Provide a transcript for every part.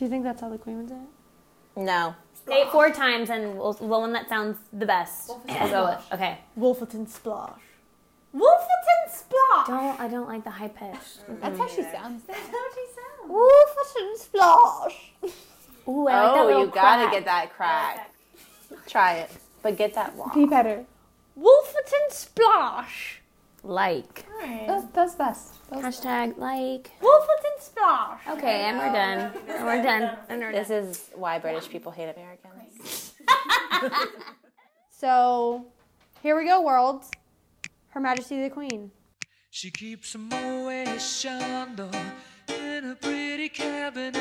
Do you think that's how the queen would say it? No. Say it four times and we'll, the one that sounds the best. We'll go with. Okay. Wolferton Splash. Wolferton Splash. Don't I don't like the high pitch. That's how she sounds. That's how she sounds. Wolferton Splash. Ooh, I like that Oh, little you gotta crack. get that crack. Try it, but get that long. Be better. Wolferton Splash. Like. That's, that's best. Hashtag like. Wolferton Splash. Okay, and we're done. And we're done. And we're done. This is why British people hate Americans. So, here we go, world. Her Majesty the Queen. She keeps a Moet Chandon in a pretty cabinet.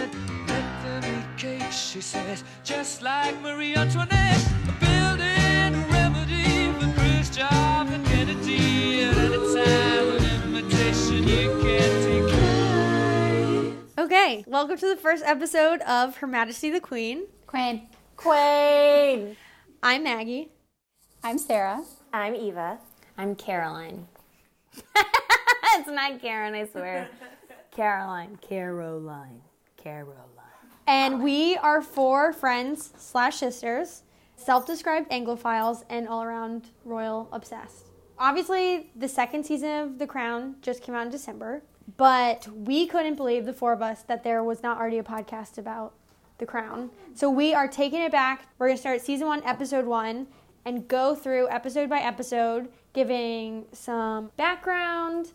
Let them eat cake, she says, just like Marie Antoinette. A building remedy for Khrushchev and Kennedy. At any time, an invitation you can't decline. Okay, welcome to the first episode of Her Majesty the Queen. Queen. Queen. I'm Maggie. I'm Sarah. I'm Eva. I'm Caroline. it's not Karen, I swear. Caroline. Caroline. Caroline. And we are four friends slash sisters, self-described Anglophiles, and all-around royal obsessed. Obviously, the second season of The Crown just came out in December, but we couldn't believe the four of us that there was not already a podcast about The Crown. So we are taking it back. We're gonna start season one, episode one, and go through episode by episode, giving some background,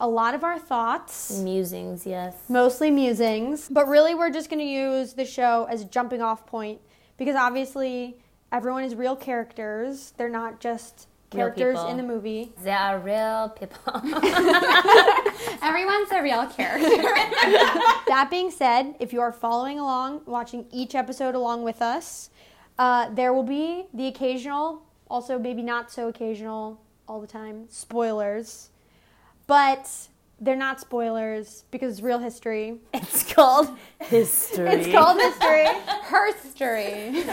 a lot of our thoughts Musings, yes. mostly musings. But really, we're just going to use the show as a jumping off point because obviously, everyone is real characters. They're not just characters in the movie. They are real people. Everyone's a real character. that being said, if you are following along, watching each episode along with us, uh, there will be the occasional, also maybe not so occasional all the time, spoilers. But they're not spoilers because it's real history. it's called history. It's called history. Her story.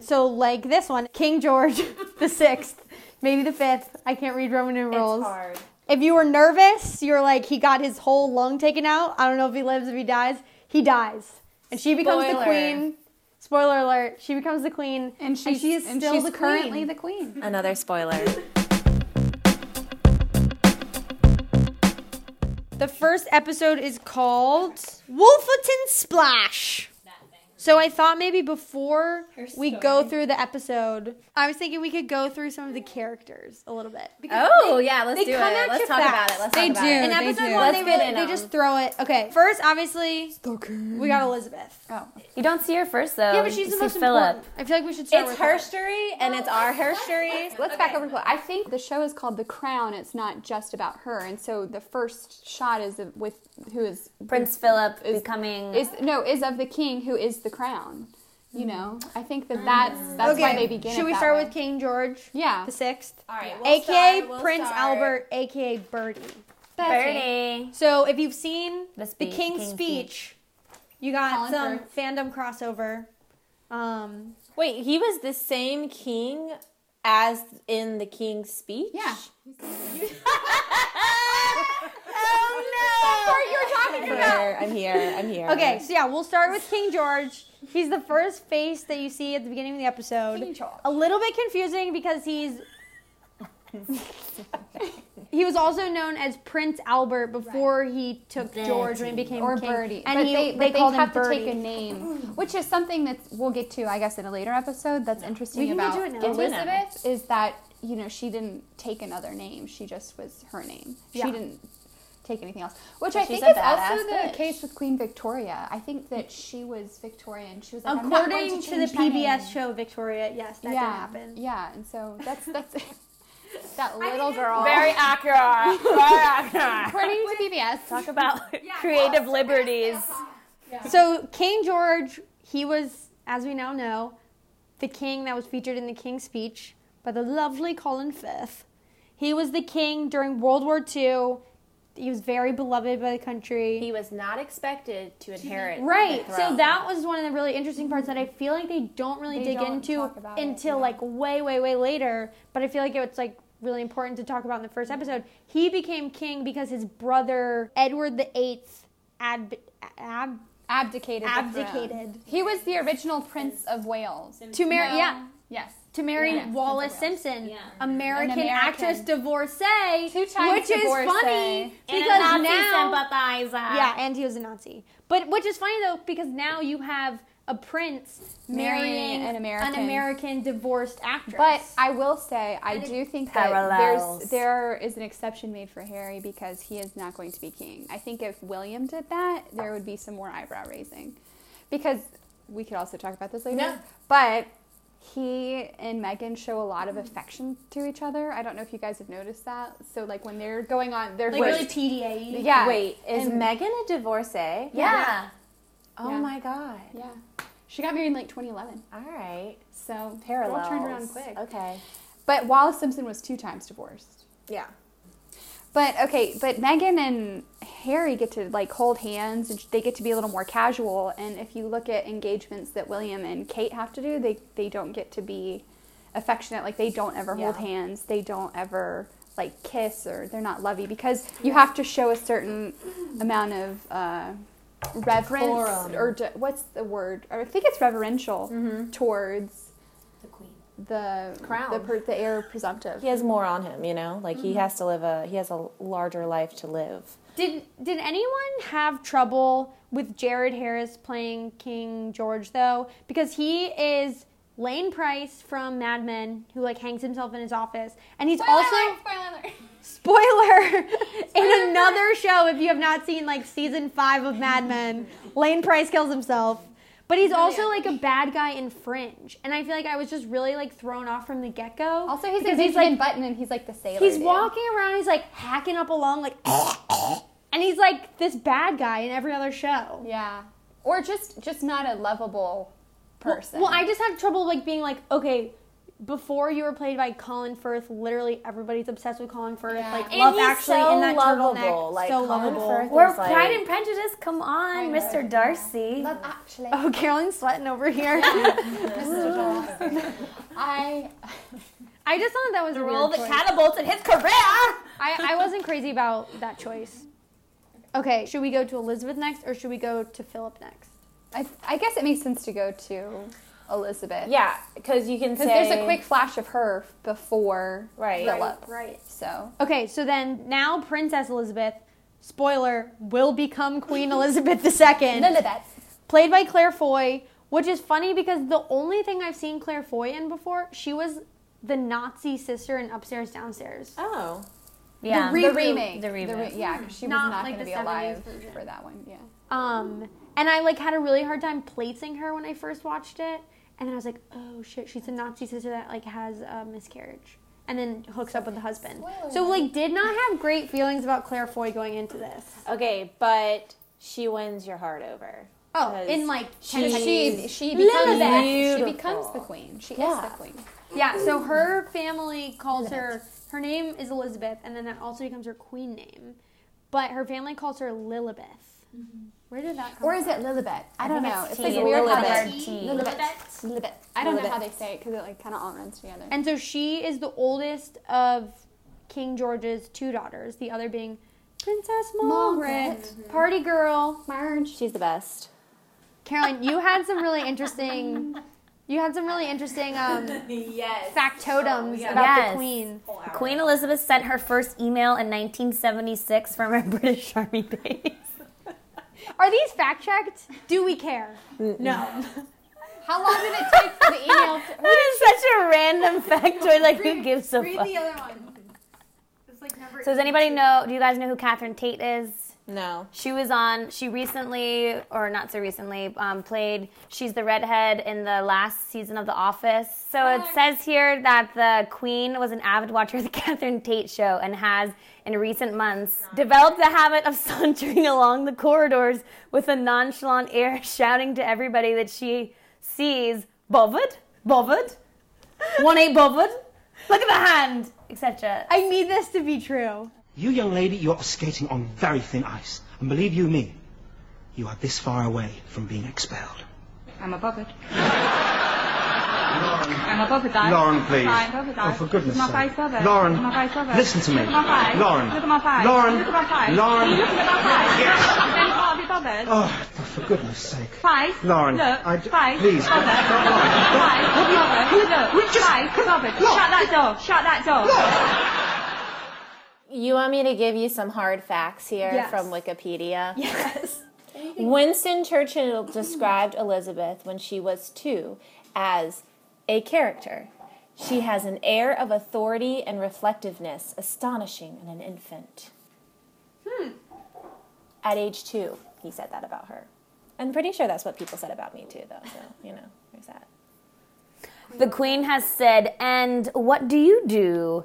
So, like this one, King George the Sixth, maybe the fifth. I can't read Roman numerals. hard. If you were nervous, you're like he got his whole lung taken out. I don't know if he lives, if he dies. He dies, and she becomes the queen. Spoiler alert: she becomes the queen, And she's, she is and still she's the currently queen. the queen. Another spoiler. The first episode is called Wolferton Splash. So I thought maybe before we go through the episode, I was thinking we could go through some of the characters a little bit. Oh yeah, let's they do come it. at Let's you talk about it. Let's They talk about do. it. In they episode do. one, Let's they, really, in they 'em. just throw it. Okay, first, obviously, we got Elizabeth. Oh. You don't see her first though. Yeah, but she's You the see most Philip. important. I feel like we should start It's with her story and it's our her story. Let's back over to I think the show is called The Crown. It's not just about her, and so the first shot is with who is Prince Philip Is- becoming. is no is of the king who is the crown. You know, I think that that's that's why they begin. Should it we that start way. with King George Yeah. the Sixth? All right, AKA Prince Albert, AKA Bertie. Bertie. So if you've seen The the, speech- King's King's speech, you got Colin some Firth. fandom crossover. Um, Wait, he was the same king as in the king's speech? Yeah. oh no! you're talking about. I'm here. I'm here. okay, so yeah, we'll start with King George. He's the first face that you see at the beginning of the episode. King George. A little bit confusing because he's. he was also known as Prince Albert before he took George when he became or king. Bertie, and but he, they, they, but they called have him to take a name, which is something that we'll get to, I guess, in a later episode. That's interesting We can get about it now. Get to it now. Elizabeth is that you know she didn't take another name; she just was her name. Yeah. She didn't take anything else, which I think a is also badass the bitch. case with Queen Victoria. I think that she was Victorian. She was like, I'm not According going to, change the PBS name. show Victoria, yes, that yeah, did happen. Yeah, and so that's that's that little girl. Very accurate. Very accurate. according to PBS. Talk about creative liberties. So King George, he was, as we now know, the king that was featured in the King's Speech by the lovely Colin Firth. He was the king during World War II. He was very beloved by the country. He was not expected to inherit. Right. the So that was one of the really interesting parts that I feel like they don't really They dig don't into talk about it, until yeah. like way, way, way later. But I feel like it's like really important to talk about in the first episode. He became king because his brother Edward the Eighth ad, ab, abdicated. Abdicated. He was the original Prince of Wales. to marry, No? yeah, Yes. to marry Yeah. Wallis Prince Simpson, Yeah. American, American. actress divorcee, Two times which is funny And because a Nazi now, sympathizer. yeah, and he was a Nazi. But which is funny though because now you have a prince Marrying marrying an American. an American divorced actress. But I will say, I do think that there's there is an exception made for Harry because he is not going to be king. I think if William did that, there would be some more eyebrow raising, because we could also talk about this later. Yeah. But he and Meghan show a lot of affection to each other. I don't know if you guys have noticed that. So like when they're going on, they're like really PDA. yeah. Wait, is And- Meghan a divorcee? Yeah. Oh Yeah. my god. Yeah. She got married in like 2011. All right. So Parallels. Girl turned around quick. Okay. But Wallis Simpson was two times divorced. Yeah. But okay, but Meghan and Harry get to like hold hands and they get to be a little more casual. And if you look at engagements that William and Kate have to do, they they don't get to be affectionate. Like they don't ever hold hands. They don't ever like kiss or they're not lovey because you have to show a certain amount of uh, reverence Decorum. or de- what's the word? Or I think it's reverential mm-hmm. towards The queen. the Crown. the, per- the heir presumptive. He has more on him, you know? Like he mm-hmm. has to live a he has a larger life to live. Did did anyone have trouble with Jared Harris playing King George though? Because he is Lane Price from Mad Men, who like hangs himself in his office, and he's also spoiler in another show. If you have not seen like season five of Mad Men, Lane Price kills himself. But he's oh, also like a bad guy in Fringe, and I feel like I was just really like thrown off from the get go. Also, he's because a he's like Button, and he's like the sailor. he's dude. walking around, he's like hacking up along like, and he's like this bad guy in every other show. Yeah, or just just not a lovable Well- person. Well, I just have trouble like being like, okay, before you were played by Colin Firth, literally everybody's obsessed with Colin Firth. Yeah. Like And Love he's Actually so in that lovable, turtleneck, like, so Colin lovable. Firth. We're like- Pride and Prejudice. Come on, Mr. Darcy. Love Actually. Oh, Carolyn's sweating over here. I I just thought that was a Roll weird the choice. catapulted his career. I, I wasn't crazy about that choice. Okay, should we go to Elizabeth next, or should we go to Philip next? I, I guess it makes sense to go to Elizabeth. Yeah, because you can Because say there's a quick flash of her before Right. Philip. Right. right. So Okay, so then now Princess Elizabeth, spoiler, will become Queen Elizabeth II. Lilibet. played by Claire Foy, which is funny because the only thing I've seen Claire Foy in before, she was the Nazi sister in Upstairs Downstairs. Oh. Yeah. re- The Reboot. remake. The reboot. re- yeah, 'cause she was Not not like going to be alive version. for that one. Yeah. Um, and I like had a really hard time placing her when I first watched it, and then I was like, oh shit, she's a Nazi sister that like has a miscarriage, and then hooks up with the husband. Spoiler So like, did not have great feelings about Claire Foy going into this. Okay, but she wins your heart over. Oh, in like she- ten She she becomes the, she becomes the queen. She Yeah. is the queen. Yeah, so her family calls her, her name is Elizabeth, and then that also becomes her queen name. But her family calls her Lilibeth. Mm-hmm. Where did that come Or from? is it Lilibet? I don't know. it's It's like weird how Lilibet. Lilibet. Lilibet. I don't know how they say it because it like kind of all runs together. And so she is the oldest of King George's two daughters, the other being Princess Margaret. Margaret. Party girl. Marge. She's the best. Caroline, you had some really interesting you had some really interesting um, factotums about Yes. the queen. Queen Elizabeth sent her first email in 1976 from her British Army base. Are these fact checked? Do we care? No. How long did it take for the email? To, That is such a random factoid. Like, who gives a read fuck? Read the other one. It's like number So, does anybody know? Do you guys know who Catherine Tate is? No. She was on. She recently, or not so recently, um, played. She's the redhead in the last season of The Office. So it says here that the Queen was an avid watcher of the Catherine Tate show and has, in recent months, developed the habit of sauntering along the corridors with a nonchalant air, shouting to everybody that she sees, "Bothered, bothered, one ain't bothered. Look at the hand, etc." I need this to be true. You, young lady, you are skating on very thin ice. And believe you me, you are this far away from being expelled. I'm above it. I'm a bobber Lauren, please. Fine, bobber Oh, for goodness Look at my sake. face, bobber. Lauren, Look at my face, bobber. listen to me. Look at my face. Lauren. Look at my face. Lauren. Look at my face. Lauren. Are you looking at my face? Yes. Then can't be bothered. Oh, for goodness sake. Face. Lauren, Look. I d- face. please. Bobber. Face. Bobber. Look. just- Face. Bobber. Shut that door. Shut that door. You want me to give you some hard facts here Yes. from Wikipedia? Yes. Winston Churchill described Elizabeth when she was two as a character. She has an air of authority and reflectiveness astonishing in an infant. Hmm. At age two, he said that about her. I'm pretty sure that's what people said about me too, though. So you know, there's that. The queen has said, and what do you do?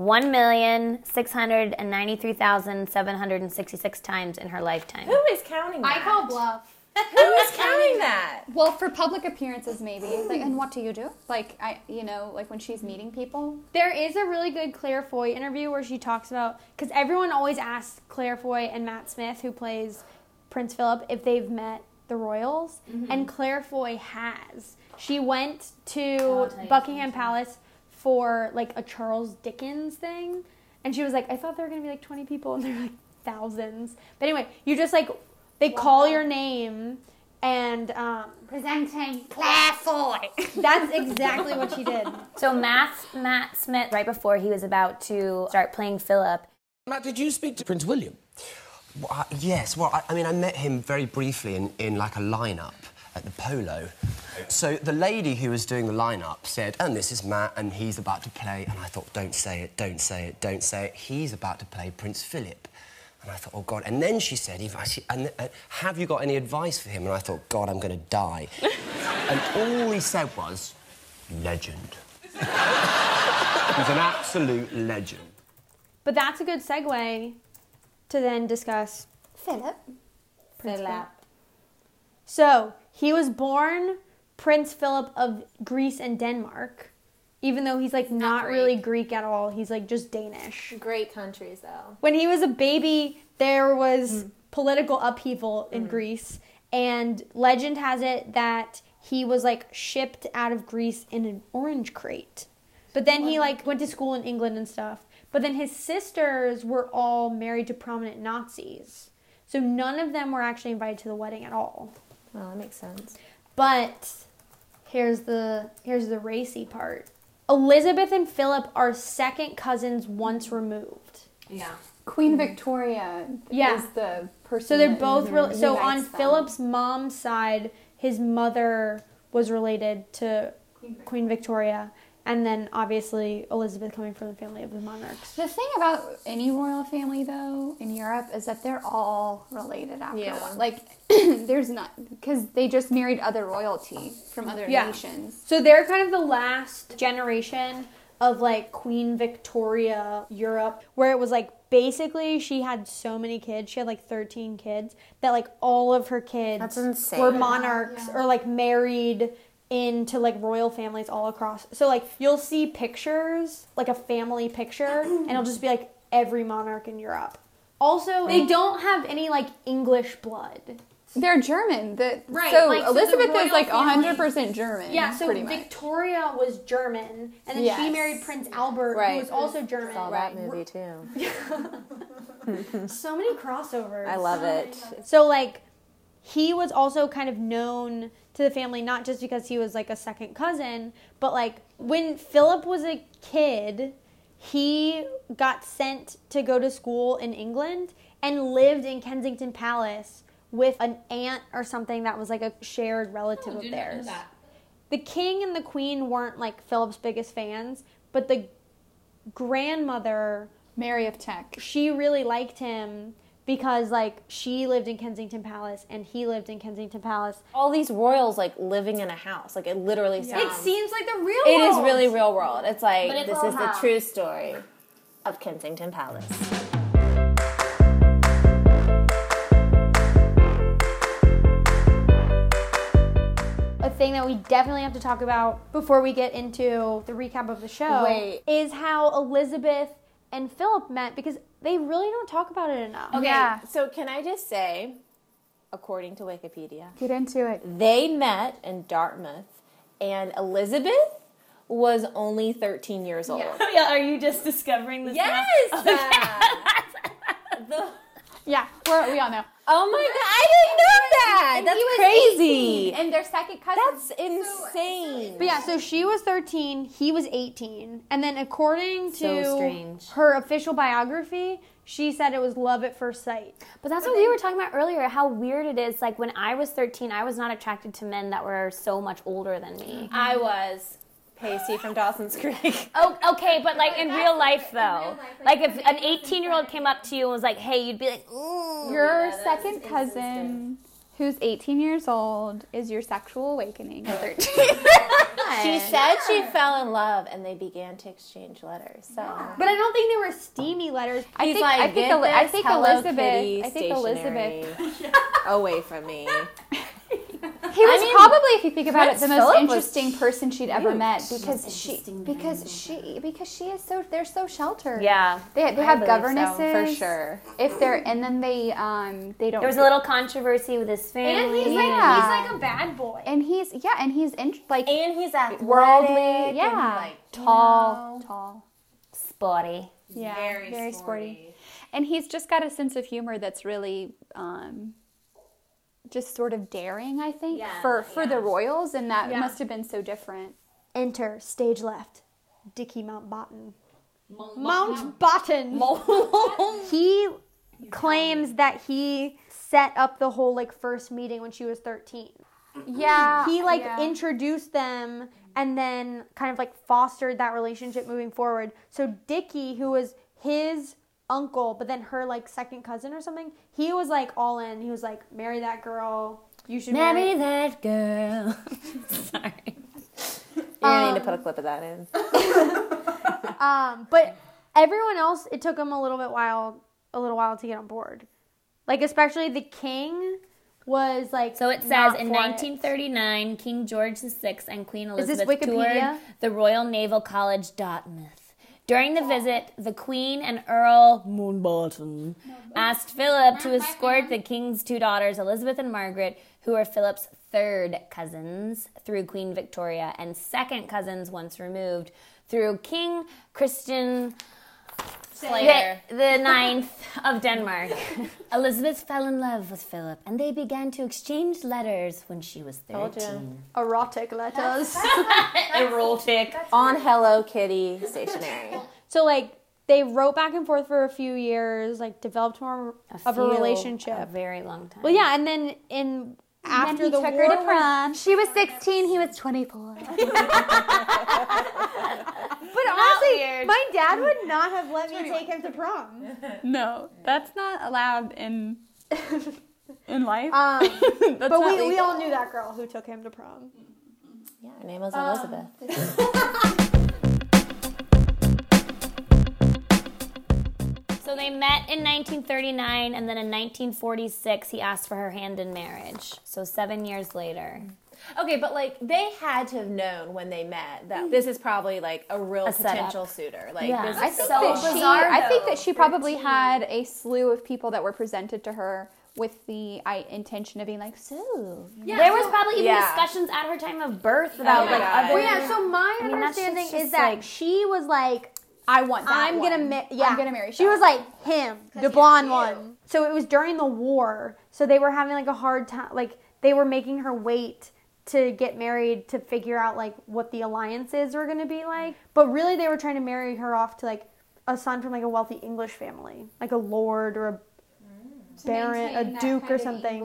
1,693,766 times in her lifetime. Who is counting that? I call bluff. Who is counting that? Well, for public appearances, maybe. Like, and what do you do? Like, I, you know, like when she's meeting people. There is a really good Claire Foy interview where she talks about because everyone always asks Claire Foy and Matt Smith, who plays Prince Philip, if they've met the royals, mm-hmm. and Claire Foy has. She went to Buckingham Palace for like a Charles Dickens thing, and she was like, "I thought there were gonna be like 20 people, and there were like thousands." But anyway, you just like they call your name. And um, Presenting Claire Foy. that's exactly what she did. So Matt, Matt Smith, right before he was about to start playing Philip, Matt, did you speak to Prince William? Well, I- yes, well, I, I mean, I met him very briefly in, in like a lineup at the polo. So the lady who was doing the lineup said, and this is Matt, and he's about to play. And I thought, don't say it, don't say it, don't say it. He's about to play Prince Philip. And I thought, oh God. And then she said, if and, uh, have you got any advice for him? And I thought, God, I'm going to die. and all he said was, legend. He's an absolute legend. But that's a good segue to then discuss Philip. Philip. So he was born Prince Philip of Greece and Denmark, even though he's like not, Greek. really Greek at all. He's like just Danish. Great countries, though. When he was a baby, there was mm. political upheaval in mm. Greece, and legend has it that he was like shipped out of Greece in an orange crate. But then he like went to school in England and stuff. But then his sisters were all married to prominent Nazis. So none of them were actually invited to the wedding at all. Well, that makes sense. But here's the here's the racy part. Elizabeth and Philip are second cousins once removed. Yeah. Queen mm-hmm. Victoria Yeah. is the person. So they're that both real. So on them. Philip's mom's side, his mother was related to Queen Victoria, and then obviously Elizabeth coming from the family of the monarchs. The thing about any royal family, though, in Europe, is that they're all related after Yeah. one. Like, there's not because they just married other royalty from other Yeah. nations. So they're kind of the last generation of like Queen Victoria Europe, where it was like basically she had so many kids. She had like 13 kids that like all of her kids That's were monarchs or like married into like royal families all across. So like you'll see pictures, like a family picture, and it'll just be like every monarch in Europe. Also, they don't have any like English blood. They're German. The, Right, So like, so the Elizabeth royal is like family- 100% German. Yeah, so pretty much. Victoria was German, and then she married Prince Albert, Right. who was also German. Saw that movie too. So many crossovers. I love it. So like, he was also kind of known to the family not just because he was like a second cousin, but like when Philip was a kid, he got sent to go to school in England and lived in Kensington Palace with an aunt or something that was like a shared relative oh, of theirs. The king and the queen weren't like Philip's biggest fans, but the grandmother Mary of Teck. she really liked him because like she lived in Kensington Palace and he lived in Kensington Palace. All these royals like living in a house. Like it literally sounds. It seems like the real It is world. really real world. It's like it's this all is the how. true story of Kensington Palace. a thing that we definitely have to talk about before we get into the recap of the show Wait. is how Elizabeth and Philip met because they really don't talk about it enough. Okay, Yeah. so can I just say, according to Wikipedia, Get into it. they met in Dartmouth and Elizabeth was only 13 years old. Yeah, are you just discovering this? now? Yes. The- Yeah, we're, we all know. oh my god, I didn't know that. And That's crazy. 18, and their second cousin. That's insane. But yeah, so she was 13, he was 18. And then according to So her official biography, she said it was love at first sight. But that's what we were talking about earlier. How weird it is. Like when I was 13, I was not attracted to men that were so much older than me. I was Pacey from Dawson's Creek. Oh, okay, but like in real life though, like if an 18 year old came up to you and was like, "Hey," you'd be like, "Ooh." Your second cousin, who's 18 years old, is your sexual awakening at 13. She said she fell in love and they began to exchange letters. So But I don't think they were steamy letters. I he's think, like, I think, "Get Eli- I think Elizabeth. Kitty I think Elizabeth. away from me. He was mean, probably, if you think about Prince it, the most Philip interesting person she'd ever met because she because very she because she is so they're so sheltered. Yeah. They, they I have believe so, governesses for sure. If they're and then they um they don't There was a little controversy with his family. And he's like, Yeah. he's like a bad boy. and he's yeah and he's in, like And he's athletic. worldly and, yeah like, you tall know, tall sporty. yeah very, sporty and he's just got a sense of humor that's really um just sort of daring I think Yeah, for for the royals and that Yeah. must have been so different. Enter stage left, Dickie Mountbatten. Mountbatten. he claims that he set up the whole like first meeting when she was 13. Yeah, He like yeah. introduced them and then kind of like fostered that relationship moving forward. So Dickie, who was his uncle, but then her like second cousin or something, he was like all in. He was like, marry that girl. You should marry. Marry that girl. Sorry. You're gonna need to put a clip of that in. Um, but everyone else, it took them a little bit while, a little while to get on board. Like especially the king was like. So it says not in for it. 1939, King George VI and Queen Elizabeth toured the Royal Naval College Dartmouth. During the visit, the Queen and Earl Mountbatten asked Philip to escort the King's two daughters, Elizabeth and Margaret, who are Philip's third cousins through Queen Victoria and second cousins once removed through King Christian Slater. the, the ninth of Denmark. Elizabeth fell in love with Philip, and they began to exchange letters when she was 13. erotic letters. Erotic. On Hello Kitty stationery. so like they wrote back and forth for a few years, like developed more of a Few- relationship. A very long time. well, yeah, and then in after he the took war, her to prom. She was 16, he was 24. But honestly, weird. my dad would not have let me take him to prom. No, that's not allowed in in life. Um, That's but not we, we all knew that girl who took him to prom. Yeah, her name was Elizabeth. So they met in 1939, and then in 1946, he asked for her hand in marriage. So seven years later. Okay, but like they had to have known when they met that mm. this is probably like a real A setup. potential suitor. Like Yeah. this I is think so that she, bizarre. I think that she probably had a slew of people that were presented to her with the I, intention of being like, so there was probably even yeah. discussions at her time of birth oh about my like God. other. Well, yeah. So my I mean, understanding just- is that like- she was like, I want that. I'm gonna one. ma- yeah, I'm gonna marry. She was like him, the blonde one. So it was during the war. So they were having like a hard time. Like they were making her wait to get married to figure out like what the alliances were gonna be like. But really, they were trying to marry her off to like a son from like a wealthy English family, like a lord or a baron, a duke or something.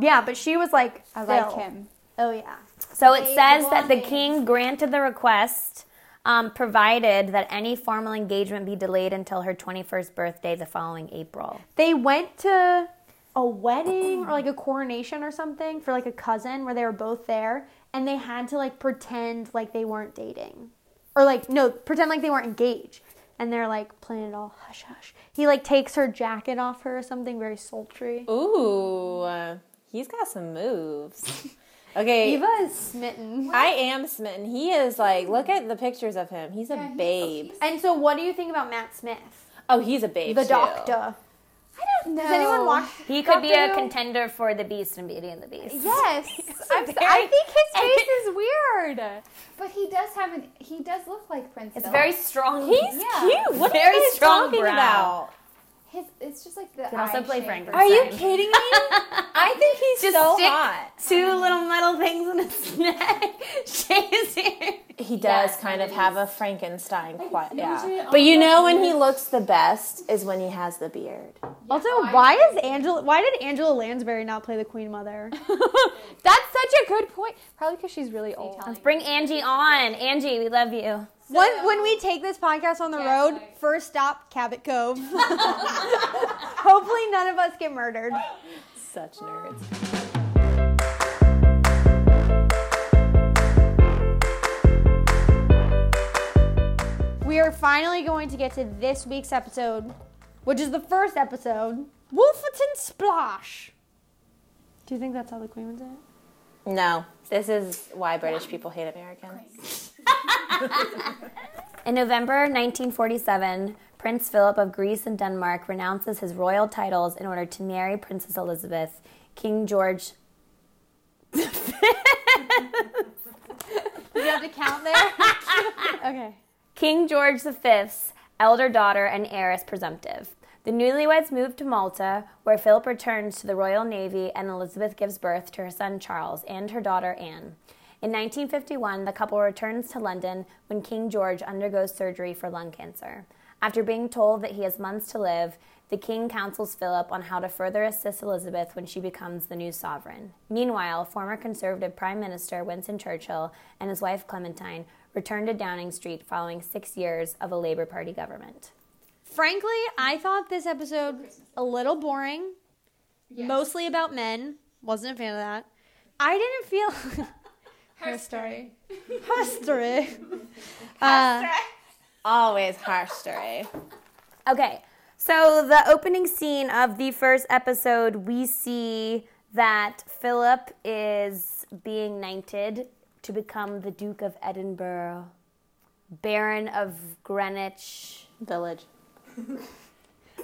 Yeah, but she was like, I like him. Oh yeah. So it says that the king granted the request, um, provided that any formal engagement be delayed until her 21st birthday the following April. they went to a wedding or like a coronation or something for like a cousin where they were both there and they had to like pretend like they weren't dating or like no pretend like they weren't engaged and they're like playing it all hush hush he like takes her jacket off her or something very sultry Ooh, uh, he's got some moves. Okay, eva is smitten I am smitten. He is like, look at the pictures of him. He's a babe. and so what do you think about matt smith Oh, he's a babe. the too. doctor I don't No. Does anyone watch? He could be a Who? contender for the Beast in Beauty and the Beast. Yes, I'm so- I think his face is weird, but he does have an. He does look like Prince. It's Philip. very strong. He's Yeah. cute. What Very are you strong talking brow. about? His. It's just like the. Can also play shape. Frankenstein. Are you kidding me? I think he's Just so stick hot. two little metal things in his neck. Shake his hair. He does kind of have a Frankenstein quite, yeah. But you know when he looks the best is when he has the beard. Also, oh, why is Angela? Why did Angela Lansbury not play the Queen Mother? That's such a good point. Probably because she's really old. Let's bring Angie on. Angie, we love you. When when we take this podcast on the road, first stop Cabot Cove. Hopefully, none of us get murdered. Such nerds. We are finally going to get to this week's episode, which is the first episode, Wolferton Splash. Do you think that's how the Queen would say it? No, this is why British people hate Americans. In November 1947, Prince Philip of Greece and Denmark renounces his royal titles in order to marry Princess Elizabeth. King George. Do you have to count there? okay. King George V's elder daughter and heiress presumptive. The newlyweds move to Malta, where Philip returns to the Royal Navy and Elizabeth gives birth to her son Charles and her daughter Anne. In 1951, the couple returns to London when King George undergoes surgery for lung cancer. After being told that he has months to live, the king counsels Philip on how to further assist Elizabeth when she becomes the new sovereign. Meanwhile, former Conservative Prime Minister Winston Churchill and his wife Clementine returned to Downing Street following six years of a Labour Party government. Frankly, I thought this episode a little boring. Mostly about men. Wasn't a fan of that. I didn't feel her story. Her story. Uh, Always harsh story. Okay, so the opening scene of the first episode, we see that Philip is being knighted to become the Duke of Edinburgh, Baron of Greenwich, Village.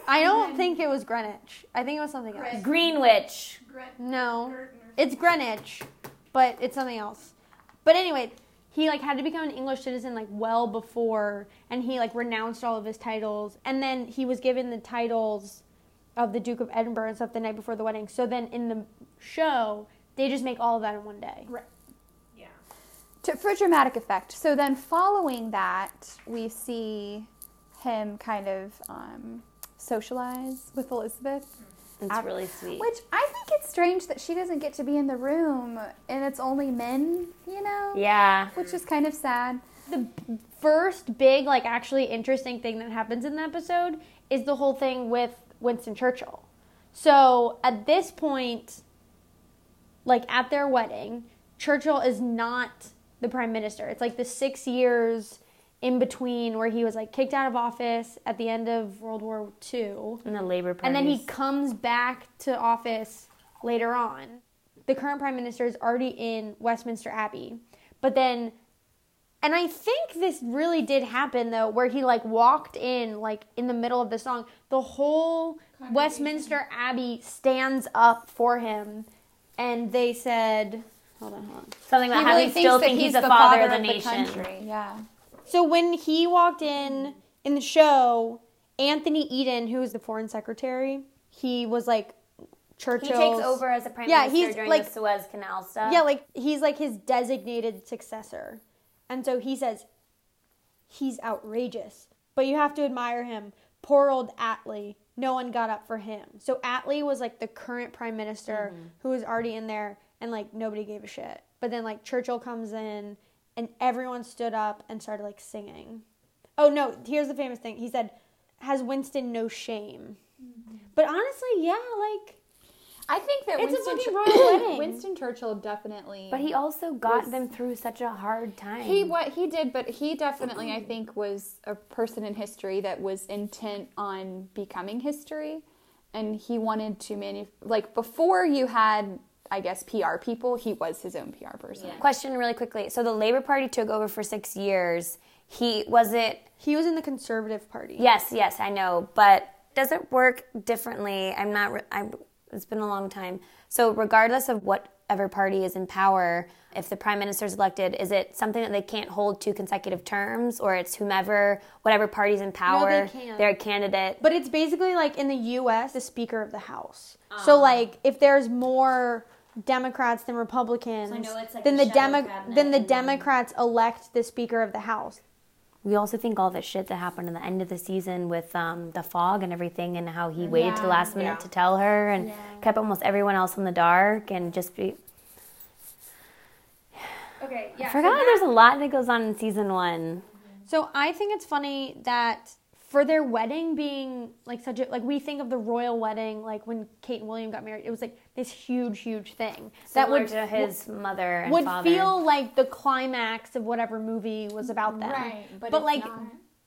I don't think it was Greenwich. I think it was something else. Greenwich. No, it's Greenwich, but it's something else. But anyway, he like had to become an English citizen like well before, and he like renounced all of his titles, and then he was given the titles of the Duke of Edinburgh and stuff the night before the wedding. So then in the show, they just make all of that in one day. Right. To, for dramatic effect. So then, following that, we see him kind of um, socialize with Elizabeth. It's really sweet. Which I think it's strange that she doesn't get to be in the room and it's only men, you know? Yeah. Which is kind of sad. The first big like actually interesting thing that happens in the episode is the whole thing with Winston Churchill. So at this point, like at their wedding, Churchill is not the prime minister. It's like the six years in between where he was like kicked out of office at the end of World War II. And the Labour Party. And then he comes back to office later on. The current prime minister is already in Westminster Abbey. But then and I think this really did happen though, where he like walked in like in the middle of the song. The whole Westminster Abbey stands up for him and they said hold on, hold on. Something about He how really we thinks still that think he's, he's the, the father, father of the of the nation. country. Yeah. So when he walked in in the show, Anthony Eden, who was the foreign secretary, he was like Churchill. He takes over as a prime Yeah, minister he's during like- the Suez Canal stuff. Yeah, like he's like his designated successor. And so he says he's outrageous, but you have to admire him. Poor old Attlee. No one got up for him. So Attlee was like the current prime minister mm-hmm. who was already in there and like nobody gave a shit. But then like Churchill comes in and everyone stood up and started like singing. Oh no, here's the famous thing. He said, "Has Winston no shame?" Mm-hmm. But honestly, yeah, like I think that It's a Winston, fucking Chur- royal wedding. Winston Churchill definitely. But he also got them through such a hard time. He what he did, but he definitely I think was a person in history that was intent on becoming history, and he wanted to manu like before you had I guess PR people, he was his own PR person. Question really quickly. So the Labour Party took over for six years. He was it he was in the conservative party. Yes, yes, I know. But Does it work differently? I'm not. I'm, it's been a long time. So regardless of whatever party is in power, if the prime minister is elected, is it something that they can't hold two consecutive terms, or it's whomever, whatever party's in power, can. they're a candidate? But it's basically like in the U.S., the Speaker of the House. Ah. So like, if there's more Democrats than Republicans, know it's like then a the shadow Demo- then the and then- Democrats elect the Speaker of the House. We also think all the shit that happened in the end of the season with um, the fog and everything, and how he waited to the last minute to tell her and kept almost everyone else in the dark, and just be. Okay, yeah. I forgot there's a lot that goes on in season one. So I think it's funny that for their wedding being like such a like we think of the royal wedding like when Kate and William got married, it was like this huge, huge thing that would to his mother and would father. feel like the climax of whatever movie was about them. Right, but but it's like not.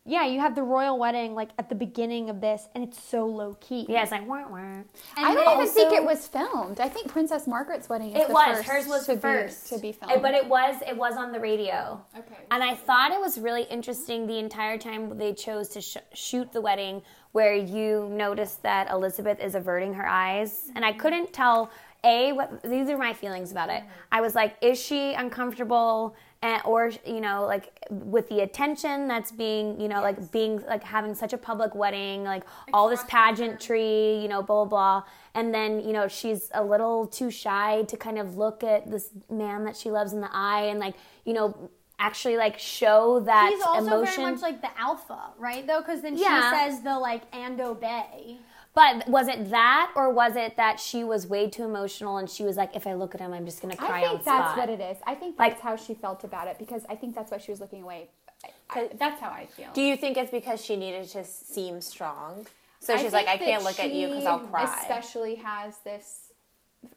yeah, you have the royal wedding like at the beginning of this, and it's so low key. yeah, it's like wah, wah. I don't even think it was filmed. I think Princess Margaret's wedding is It the was first hers was to first be, to be filmed. but it was it was on the radio. Okay. And I thought it was really interesting the entire time they chose to sh- shoot the wedding, where you notice that Elizabeth is averting her eyes, and I couldn't tell. A, what these are my feelings about it. I was like, is she uncomfortable, and, or you know, like with the attention that's being, you know, like being like having such a public wedding, like all this pageantry, you know, blah blah blah, and then you know she's a little too shy to kind of look at this man that she loves in the eye, and like you know actually like show that He's also emotion. very much like the alpha, right? Though, because then Yeah. she says the like and obey. But was it that, or was it that she was way too emotional and she was like, if I look at him, I'm just gonna cry I think on that's spot? what it is. I think Like- that's how she felt about it because I think that's why she was looking away. I, I, that's how I feel. Do you think it's because she needed to seem strong? So I she's like, I can't look at you because I'll she cry. Especially has this.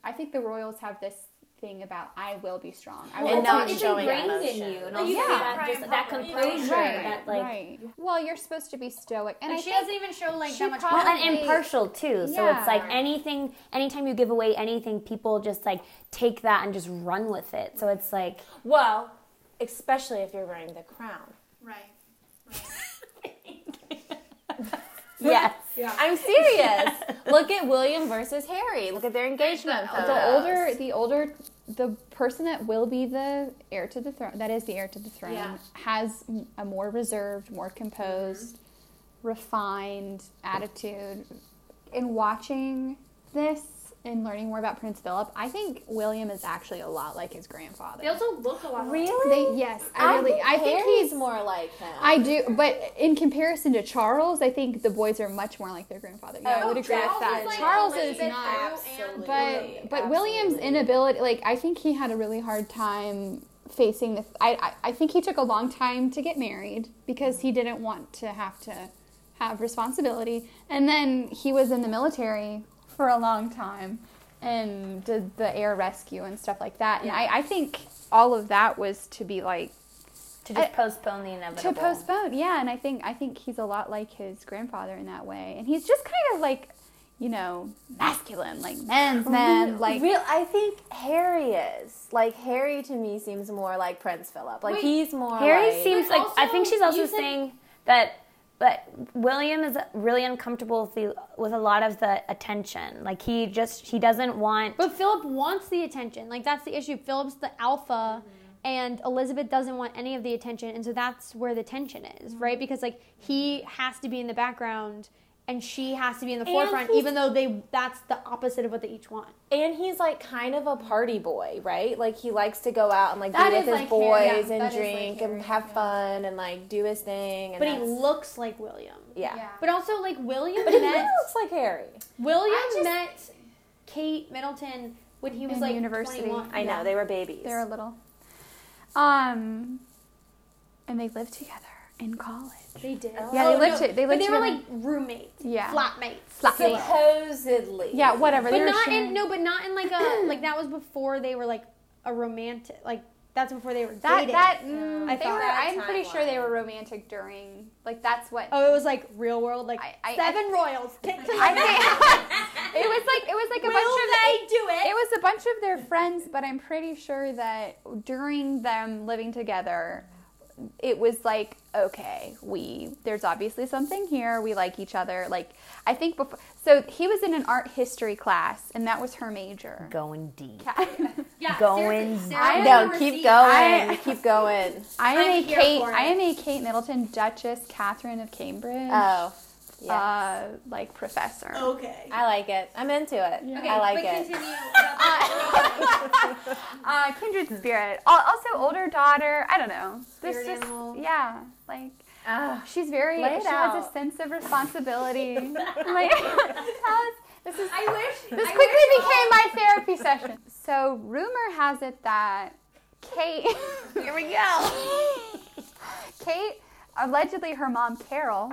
I think the royals have this thing about I will be strong. I And will not be it's showing ingrained emotion. in you, and also yeah. that, just, that composure, right, that like, right. Well, you're supposed to be stoic, and, And I she doesn't even show like she that much. probably- well, and impartial too. So it's like anything, anytime you give away anything, people just like take that and just run with it. So it's like, well, especially if you're wearing the crown. Right. yes, I'm serious. Look at William versus Harry. Look at their engagement photos. the older the older the person that will be the heir to the throne that is the heir to the throne has a more reserved more composed refined attitude in watching this and learning more about prince philip i think william is actually a lot like his grandfather They also look a lot. Really? They- yes i really i think Harry's he's more like him. I do, but in comparison to Charles, I think the boys are much more like their grandfather. Yeah, I would oh, agree with Charles that. is like Charles is not. Absolutely. But but William's inability, like I think he had a really hard time facing the. I, I I think he took a long time to get married because he didn't want to have to have responsibility, and then he was in the military for a long time and did the air rescue and stuff like that. And I I think all of that was to be like to just I- postpone the inevitable. to postpone yeah and i think i think he's a lot like his grandfather in that way and he's just kind of like you know masculine like man's man like Real, I think Harry is like Harry to me seems more like Prince Philip. Like Wait, he's more. Harry like, seems like I think she's also you said- saying that but William is really uncomfortable with, the, with a lot of the attention. Like he just he doesn't want But Philip wants the attention. Like that's the issue. Philip's the alpha, and Elizabeth doesn't want any of the attention, and so that's where the tension is, right? Because like he has to be in the background, and she has to be in the forefront, even though they that's the opposite of what they each want. and he's like kind of a party boy, right? Like he likes to go out and like That be with his like boys Harry, yeah, and that is like drink Harry, and have yeah. fun and like do his thing. And But he looks like William. yeah. But also like William But he met kind of looks like Harry. William just- met Kate Middleton when he was In like university. 21. I know they were babies. they're a little um and they lived together in college They did. Yeah, they lived to- they But lived they were like roommates. Yeah. Flatmates. Flatmates. supposedly. yeah whatever But they were not sharing- in no, but not in like a like that was before they were like a romantic like that's before they were that dating. that mm, I they were, that I'm pretty sure they were romantic during like that's what Oh, it was like real world like I- I- seven royals. Get I think it was like it was like a Will bunch of they do it? It was a bunch of their friends, but I'm pretty sure that during them living together, it was like okay, we there's obviously something here. We like each other. Like I think before, so he was in an art history class, and that was her major. Going deep. Yeah, Going seriously, I Sarah No, keep seen- going. keep going. I am I'm a Kate. I am a Kate Middleton Duchess Catherine of Cambridge. Oh, yeah. Uh, like professor. Okay. I like it. I'm into it. Okay, I like but it. continue about uh, kindred spirit. Also, older daughter. I don't know. There's Spirit just animal. yeah, like Ah, she's very. Lay it she has a sense of responsibility. like, how's- this is I wish. this I quickly wish- became my therapy session. So rumor has it that Kate. here we go. Kate, allegedly her mom Carol,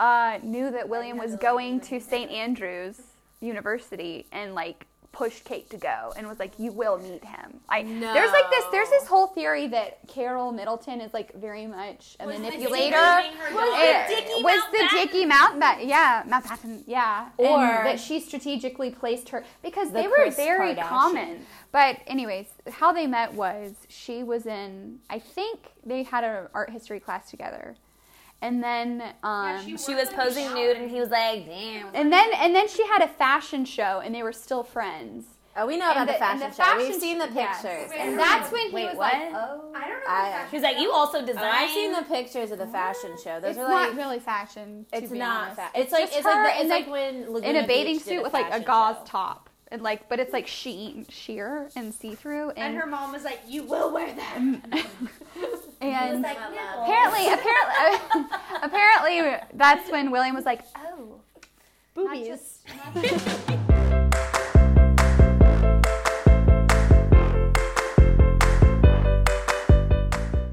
uh, knew that William was going to St. Andrews University and like pushed Kate to go and was like, "You will meet him." Like, there's like this, there's this whole theory that Carole Middleton is like very much a manipulator. It was the Dickie Mountbatten, yeah, Mountbatten, yeah, Or- and that she strategically placed her because The they were Kris very Kardashian. common. But anyways, how they met was she was in I think they had an art history class together. And then um She was posing nude, and he was like, "Damn." and then and then she had a fashion show and they were still friends. Oh, we know about the, the- fashion the show. We've seen the sh- yes. pictures. And that's when he Wait, was what? like, "Oh, I don't know. I- if She was like, "You also designed." I've seen the pictures of the fashion show. Those it's are not like really fashion." to it's be not. Fa- it's, like just it's her like the, it's like the- when Laguna in a bathing Beach suit a with like a gauze show. top. And like, but it's like she sheer and see through, and And her mom was like, "You will wear that." and apparently, apparently, apparently, that's when William was like, "Oh, Boobies.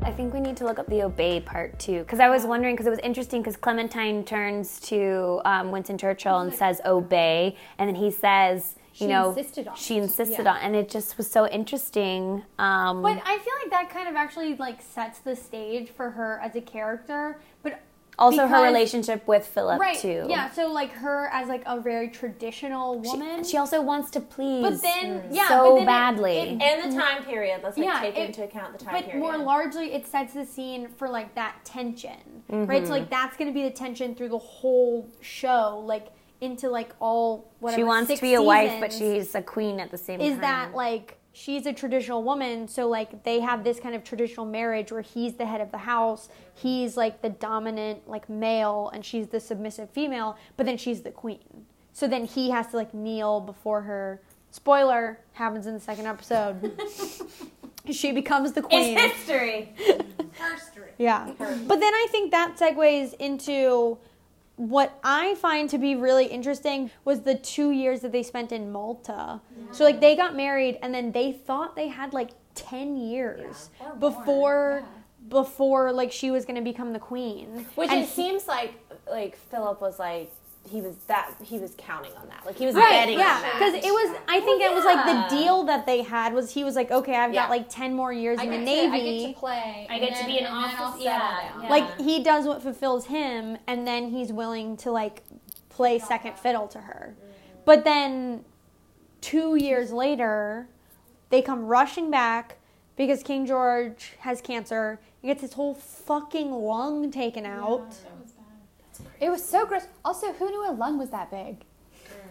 I think we need to look up the obey part too, because I was wondering, because it was interesting, because Clementine turns to um, Winston Churchill and says obey, and then he says, you She know, insisted on she insisted Yeah. on, and it just was so interesting. Um, But I feel like that kind of actually like sets the stage for her as a character. But also her relationship with Philip right, too. yeah. So like her as like a very traditional woman. She also wants to please, But then- mm. yeah, so but then it- badly. it- And the mm-hmm. time period. Let's like Yeah, take it- into account the time but period. more largely, it sets the scene for like that tension, right? So mm-hmm. like that's gonna be the tension through the whole show, like into like all whatever. she wants six to be a wife, but she's a queen at the same is time. Is that like she's a traditional woman so like they have this kind of traditional marriage where he's the head of the house he's like the dominant like male and she's the submissive female but then she's the queen so then he has to like kneel before her spoiler happens in the second episode she becomes the queen It's history. yeah. But then I think that segues into what I find to be really interesting was the two years that they spent in Malta. So like they got married and then they thought they had like ten years before before like she was gonna become the queen. Which And it seems like like Philip was like he was that he was counting on that. Like he was Right, betting yeah, on that. because it was. I think it was like the deal that they had was he was like, okay, I've Yeah. got like ten more years in the get Navy. To, I get to play. I get to be an officer. yeah, yeah. like he does what fulfills him and then he's willing to like play second fiddle to her but then two years later they come rushing back because king george has cancer he gets his whole fucking lung taken out It was so gross. Also, who knew a lung was that big?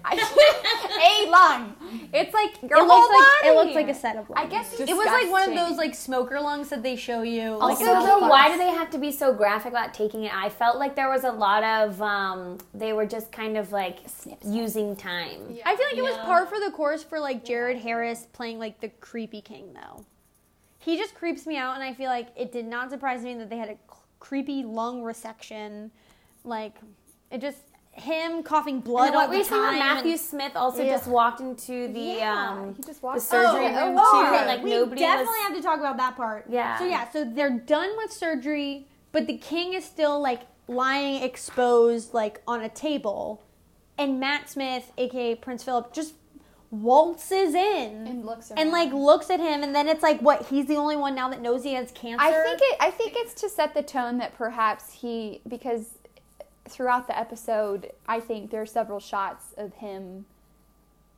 I, a lung. It's like your it whole looks like body. it looks like a set of lungs. I guess it was like one of those like smoker lungs that they show you like Also, in the though, why do they have to be so graphic about taking it? I felt like there was a lot of um, they were just kind of like using time. Yeah. I feel like it was par for the course for like Jared Harris playing like the creepy king though. He just creeps me out, and I feel like it did not surprise me that they had a c- creepy lung resection. Like it just him coughing blood And all what the time. Matthew and- Smith also Yeah. just walked into the Yeah, um, he just the surgery Oh, room oh, too, and like we nobody definitely was. have to talk about that part. Yeah. So yeah, so they're done with surgery, but the king is still like lying exposed like on a table, and Matt Smith, aka Prince Philip, just waltzes in And looks and like looks at him, and then it's like what he's the only one now that knows he has cancer. I think it. I think it's to set the tone that perhaps he because throughout the episode, I think there are several shots of him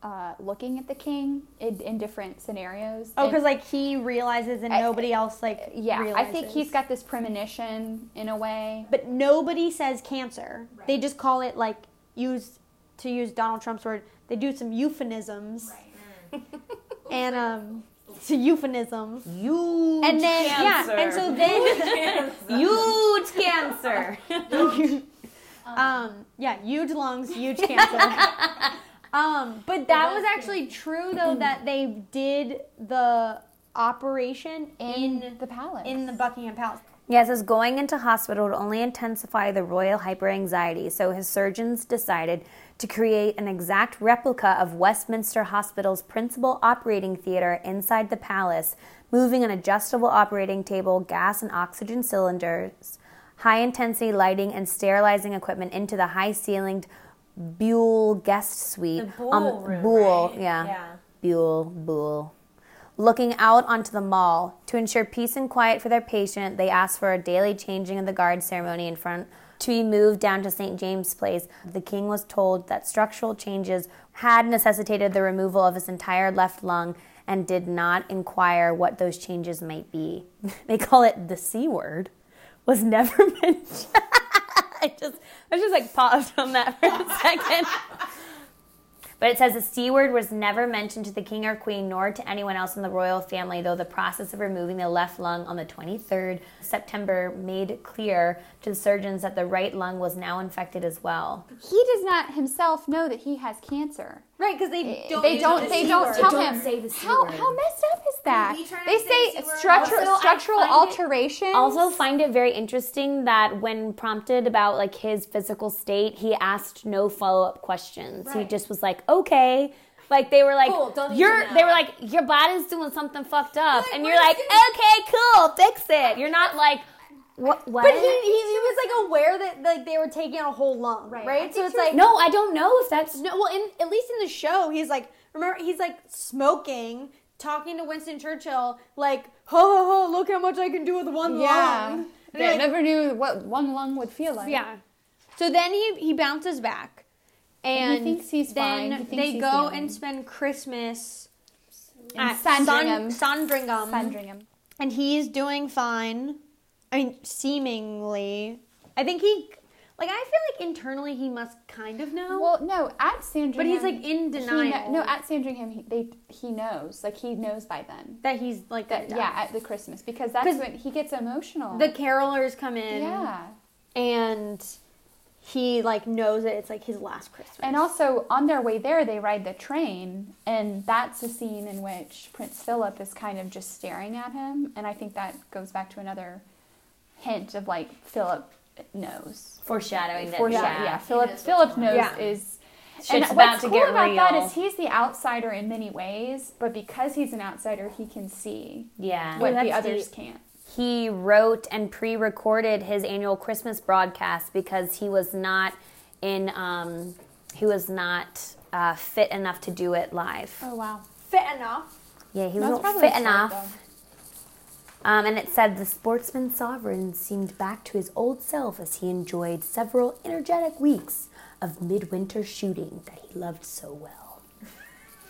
uh, looking at the king in, in different scenarios. Oh, because like he realizes and I- nobody else like yeah, I think he's got this premonition in a way. But nobody says cancer. They just call it like use to use Donald Trump's word. They do some euphemisms. and um to euphemisms. Huge And then cancer. yeah, and so then Huge cancer. um yeah, huge lungs, huge cancer. um, but that was actually true though that they did the operation in, In the palace. in the Buckingham Palace. Yes, is going into hospital would only intensify the royal hyperanxiety, so his surgeons decided to create an exact replica of Westminster Hospital's principal operating theater inside the palace, moving an adjustable operating table, gas and oxygen cylinders, high intensity lighting, and sterilizing equipment into the high ceilinged Buhl guest suite. The Buhl um, room, Buhl, right? yeah. Yeah. Buhl, Buhl. Looking out onto the mall. To ensure peace and quiet for their patient, they asked for a daily changing of the guard ceremony in front to be moved down to St. James Place. The king was told that structural changes had necessitated the removal of his entire left lung and did not inquire what those changes might be. they call it the C word. Was never mentioned. I just I just like paused on that for a second. But it says the C word was never mentioned to the king or queen nor to anyone else in the royal family, though the process of removing the left lung on the 23rd September made clear to the surgeons that the right lung was now infected as well. he does not himself know that he has cancer. Right, because they eh, don't they don't. They don't tell Don't him. say the C how how messed up is that? we try not They say say the C word? structural Also, structural find it- alterations. Also, find it very interesting that when prompted about like his physical state, he asked no follow up questions. He just was like, "Okay." Like they were like, Cool, "You're," they were like, "Your body's doing something fucked up," and you're like, is it? "Okay, cool, fix it." You're not like, "What?" What? But he, he, he was like aware that like they were taking out a whole lung, right? So it's like no, I don't know if that's no. Well, in at least in the show, he's like remember he's like smoking, talking to Winston Churchill, like ho ho ho, look how much I can do with one yeah. lung. And Yeah, like, never knew what one lung would feel like. yeah. So then he he bounces back, and, And he thinks he's then fine. He thinks they he's go healing. and spend Christmas In at Sandringham. Sandringham. Sandringham. and he's doing fine. I mean, seemingly. I think he, like, I feel like internally he must kind of know. Well, no, at Sandringham. But he's, like, in he kno- denial. no, at Sandringham, he, they he knows. Like he knows by then. that he's like That that. yeah, at the Christmas because that's when he gets emotional. The carolers come in. yeah. And he like knows that it's like his last Christmas. And also on their way there, they ride the train, and that's a scene in which Prince Philip is kind of just staring at him, and I think that goes back to another hint of like Philip knows. foreshadowing that. Foreshadow- yeah. yeah, Philip Philip knows Yeah. is. Shit's and about what's to cool get about that real. is he's the outsider in many ways, but because he's an outsider, he can see Yeah. what the that's others deep. can't. he wrote and pre-recorded his annual Christmas broadcast because he was not in um, he was not uh, fit enough to do it live. Oh wow, fit enough. Yeah, he that's wasn't probably fit smart, enough. Though. Um, and it said the sportsman sovereign seemed back to his old self as he enjoyed several energetic weeks of midwinter shooting that he loved so well.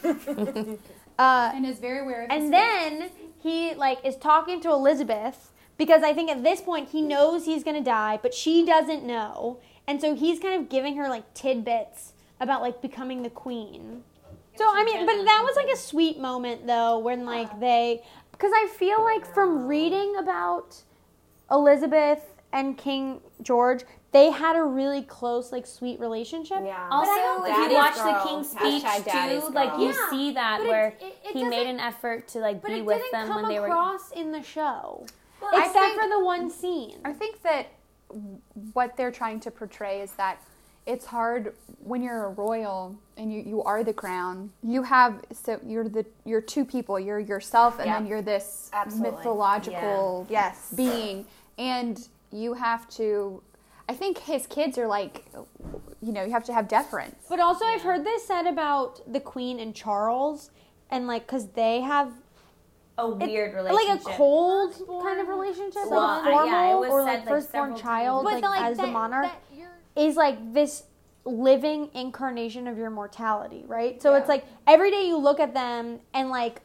Uh, and is very aware of his and then he like is talking to Elizabeth because I think at this point he knows he's gonna die, but she doesn't know, and so he's kind of giving her like tidbits about like becoming the queen. So I mean, but that was like a sweet moment though when like they because I feel like from reading about Elizabeth and King George, they had a really close like sweet relationship. Yeah. Also, if you watch girl. the King's speech Hashtag Daddy's too, like you girl. see that But it- where it- it he made an effort to like be with them when they were. across in the show, I except think- for the one scene. I think that what they're trying to portray is that it's hard when you're a royal and you, you are the crown. You have so you're the you're two people. You're yourself and Yeah. then you're this Absolutely. mythological Yes. being and you have to I think his kids are like you know, you have to have deference. But also, I've heard this said about the Queen and Charles, and like, cause they have A it- weird like a cold kind of relationship, Well, like I- formal yeah, it was or said, like like, firstborn child, times. like, as the monarch, is like this living incarnation of your mortality, right? So it's like every day you look at them and like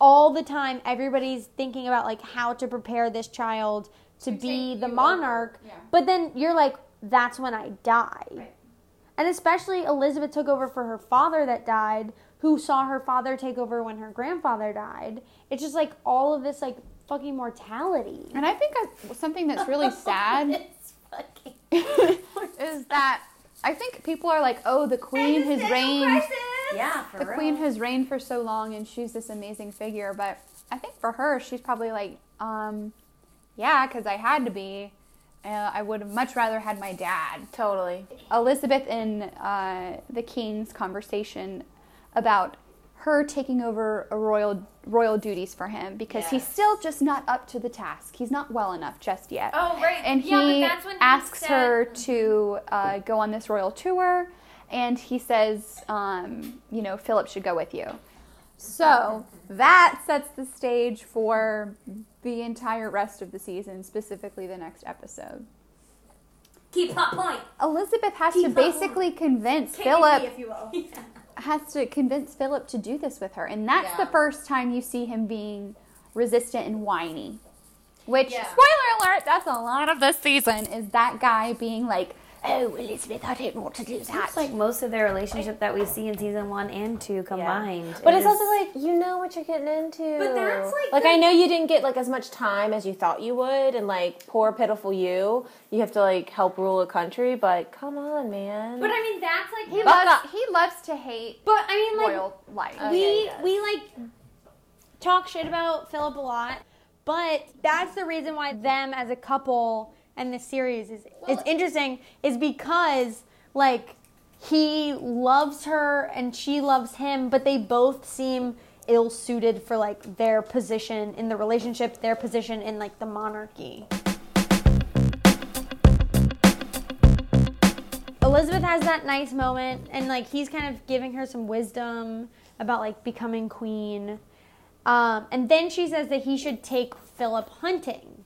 all the time everybody's thinking about like how to prepare this child to be the monarch. But then you're like that's when I die. And especially Elizabeth took over for her father that died, who saw her father take over when her grandfather died. It's just like all of this like fucking mortality. And I think I- something that's really sad fucking. is that I think people are like, oh, the queen has reigned. Yeah, for The real. queen has reigned for so long, and she's this amazing figure. But I think for her, she's probably like, um, yeah, because I had to be. Uh, I would have much rather had my dad. Totally. Elizabeth and uh, the king's conversation about her taking over a royal royal duties for him because he's still just not up to the task. He's not well enough just yet. Oh, right. And Yeah, he when he asks said- her to uh, go on this royal tour, and he says, um, you know, Philip should go with you. So that sets the stage for the entire rest of the season, specifically the next episode. Keep hot point. Elizabeth has to Keep basically convince KDP, Philip if you will. has to convince Philip to do this with her, and that's the first time you see him being resistant and whiny. Which, Yeah. spoiler alert, that's a lot of this season. Is that guy being like, "Oh, Elizabeth, I don't want to do that." It's like most of their relationship that we see in season one and two combined. But It it's is- also like you know what you're getting into. But that's, like, like the- I know you didn't get like as much time as you thought you would, and like poor pitiful you, you have to like help rule a country. But come on, man. But I mean, that's like he loves up. he loves to hate But I mean like royal life. we yes. we like talk shit about Philip a lot, but that's the reason why them as a couple and this series is is interesting is because like he loves her and she loves him, but they both seem ill suited for like their position in the relationship, their position in like the monarchy. Elizabeth has that nice moment, and like he's kind of giving her some wisdom about like becoming queen. Um, and then she says that he should take Philip hunting.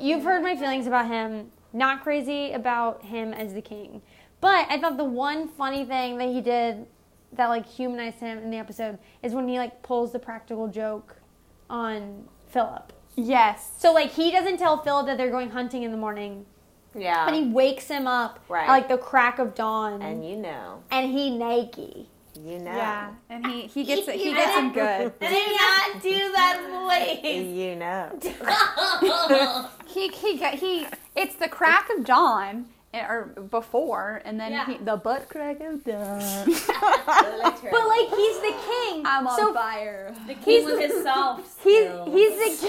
You've heard my feelings about him. Not crazy about him as the king, but I thought the one funny thing that he did that like humanized him in the episode is when he like pulls the practical joke on Philip. yes. So like he doesn't tell Philip that they're going hunting in the morning, yeah, and he wakes him up Right. at like the crack of dawn, and you know, and he naked. You know, Yeah, and he he gets it. He gets did. him good. do not do that voice. you know. He he got he. It's the crack of dawn. eh, Or before, and then Yeah. he, the butt crack of dawn. But like he's the king. I'm on so fire. The king with his soft he's skills. he's the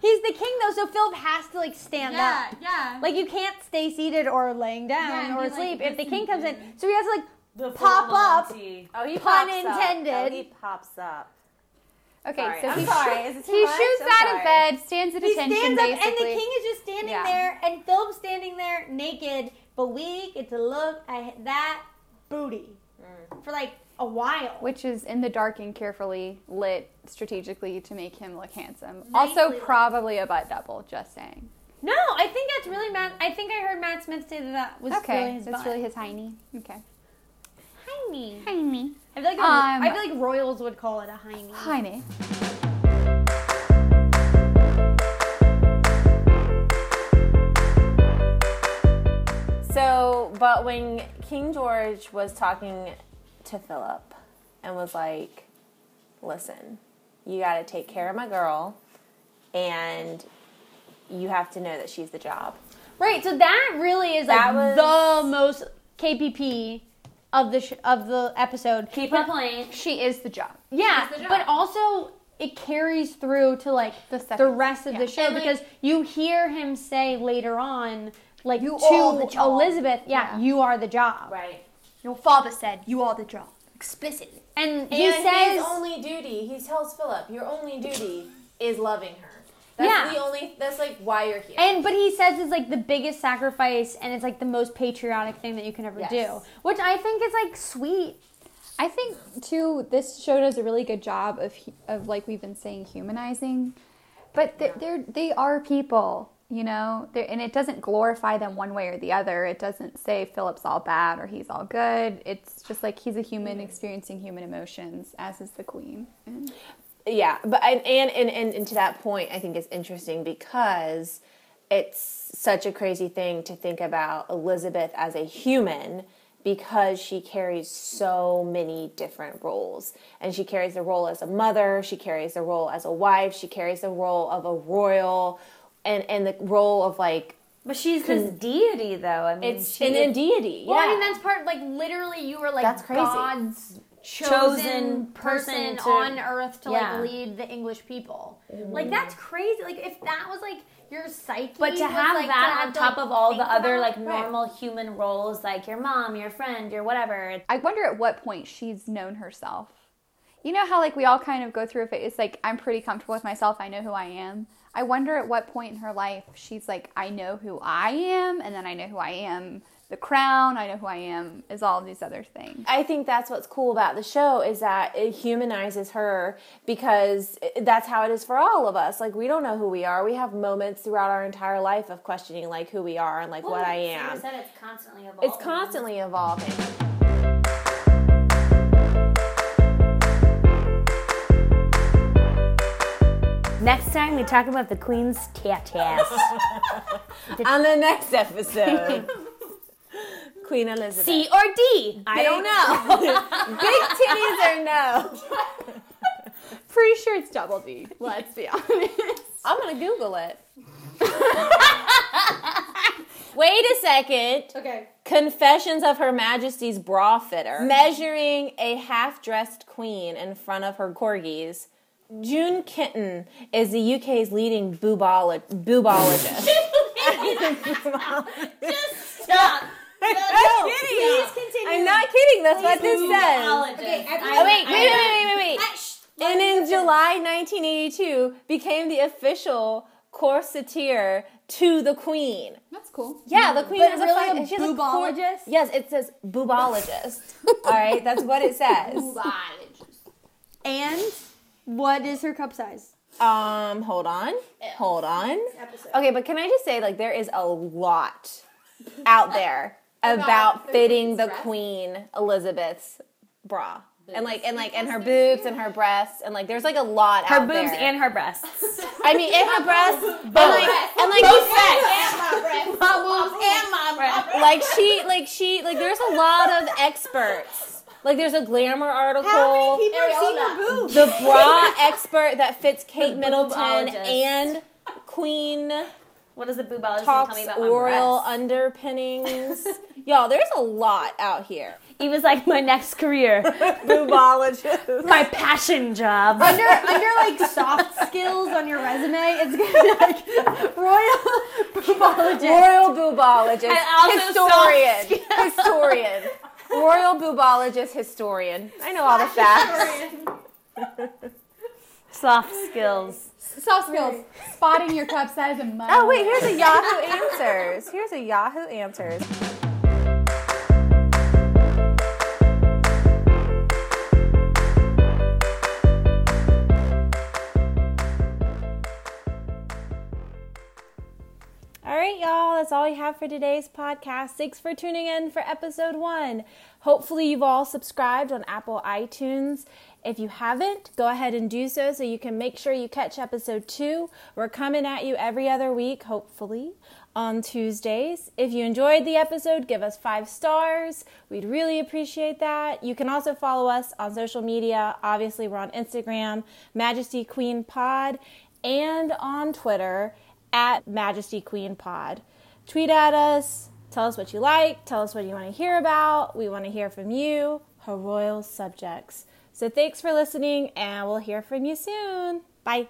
he's the king though. So Philip has to like stand up. yeah. yeah. Like you can't stay seated or laying down Yeah, or he, like, asleep if the king comes in. in. So he has to like The pop up. Monty. Oh, he Pun pops intended. Up. Oh, he pops up. Okay, Sorry. so I'm he, sorry. shoo- Is it too he shoots I'm out of bed, stands at he attention, stands up and the king is just standing Yeah. there and Philip's standing there naked, but we get to look at that booty Mm. for like a while. which is in the dark and carefully lit strategically to make him look handsome. Nicely also, lit. probably a butt double. Just saying. No, I think that's really Matt. I think I heard Matt Smith say that that was Okay, really his that's butt. really his hiney. Okay, hiney. hiney, I feel like a, Um, I feel like royals would call it a hiney. hiney. So, but when King George was talking to Philip and was like, listen, you got to take care of my girl and you have to know that she's the job. Right. So that really is like was- the most KPP of the sh- of the episode. Keep her playing. She is the job. Yeah, the job. but also it carries through to like The the, rest of yeah. the show And, like- because you hear him say later on, like You to. Elizabeth, yeah, Yeah. you are the job. Right. Your father said you are the job explicitly. And he says, his only duty, he tells Philip, your only duty is loving her. That's Yeah. the only, that's like why you're here. and but he says it's like the biggest sacrifice and it's like the most patriotic thing that you can ever Yes. do, which I think is like sweet. I think too. This show does a really good job of of like we've been saying humanizing, but they're, they're they are people. You know, there, and it doesn't glorify them one way or the other. It doesn't say Philip's all bad or he's all good. It's just like he's a human experiencing human emotions, as is the queen. And Yeah, but I, and, and and and to that point, I think it's interesting because it's such a crazy thing to think about Elizabeth as a human because she carries so many different roles. And she carries the role as a mother, she carries the role as a wife, she carries the role of a royal and and the role of like But she's this deity, though. I mean, it's she an a deity. Well, I yeah. mean, that's part, like, literally, you were like That's crazy. God's chosen, Chosen person, person to- on earth to Yeah. like lead the English people. Like, that's crazy. Like, if that was like your psyche, But to was, have like, that to have on to, top like, of all the other about- like normal human roles, like your mom, your friend, your whatever. I wonder at what point she's known herself. You know how like we all kind of go through a phase. It's like I'm pretty comfortable with myself. I know who I am. I wonder at what point in her life she's like, I know who I am, and then I know who I am. The crown. I know who I am. Is all of these other things. I think that's what's cool about the show is that it humanizes her because that's how it is for all of us. Like we don't know who we are. We have moments throughout our entire life of questioning like who we are and like what I am. said, it's constantly evolving. It's constantly evolving. Next time we talk about the queen's tatas. On the next episode, Queen Elizabeth. C or D? I don't know. Big titties or no? Pretty sure it's double D. Let's be honest. I'm gonna Google it. Wait a second. Okay. Confessions of Her Majesty's bra fitter. Measuring a half dressed queen in front of her corgis. June Kenton is the UK's leading boobolo- boobologist. Just stop. I'm Please continue. I'm not kidding. That's what this says. Okay, Oh, wait, wait, wait, wait, wait, wait. And in July 1982, became the official corseteer to the Queen. That's cool. Yeah, the Queen But is really a, a she has a cor- boobologist? yes, it says boobologist. All right, that's what it says. And what is her cup size? Um, hold on, hold on. Okay, but can I just say, like, there is a lot out there about fitting the Queen Elizabeth's bra. And like and like and her boobs and her breasts and like there's like a lot Her out boobs there. and her breasts. I mean and her breasts both. and like and like you said like she like she like there's a lot of experts like there's a glamour article have seen her boobs? the bra expert that fits kate middleton and queen What does the boobologist tell talks me about my royal breasts? underpinnings y'all there's a lot out here He was like my next career, boobologist my passion job. Under under like soft skills on your resume, it's gonna be like royal boobologist. royal boobologist And also historian soft historian royal boobologist historian i know all the facts Soft skills. Soft skills. Spotting your cup size and money. Oh wait, here's a Yahoo Answers. Here's a Yahoo Answers. Y'all, that's all we have for today's podcast. Thanks for tuning in for episode one. Hopefully, you've all subscribed on Apple iTunes. If you haven't, go ahead and do so so you can make sure you catch episode two. We're coming at you every other week, hopefully, on Tuesdays. If you enjoyed the episode, give us five stars. We'd really appreciate that. You can also follow us on social media. Obviously, we're on Instagram, Majesty Queen Pod, and on Twitter at Majesty Queen Pod. Tweet at us. Tell us what you like. Tell us what you want to hear about. We want to hear from you, her royal subjects. So thanks for listening, and we'll hear from you soon. Bye.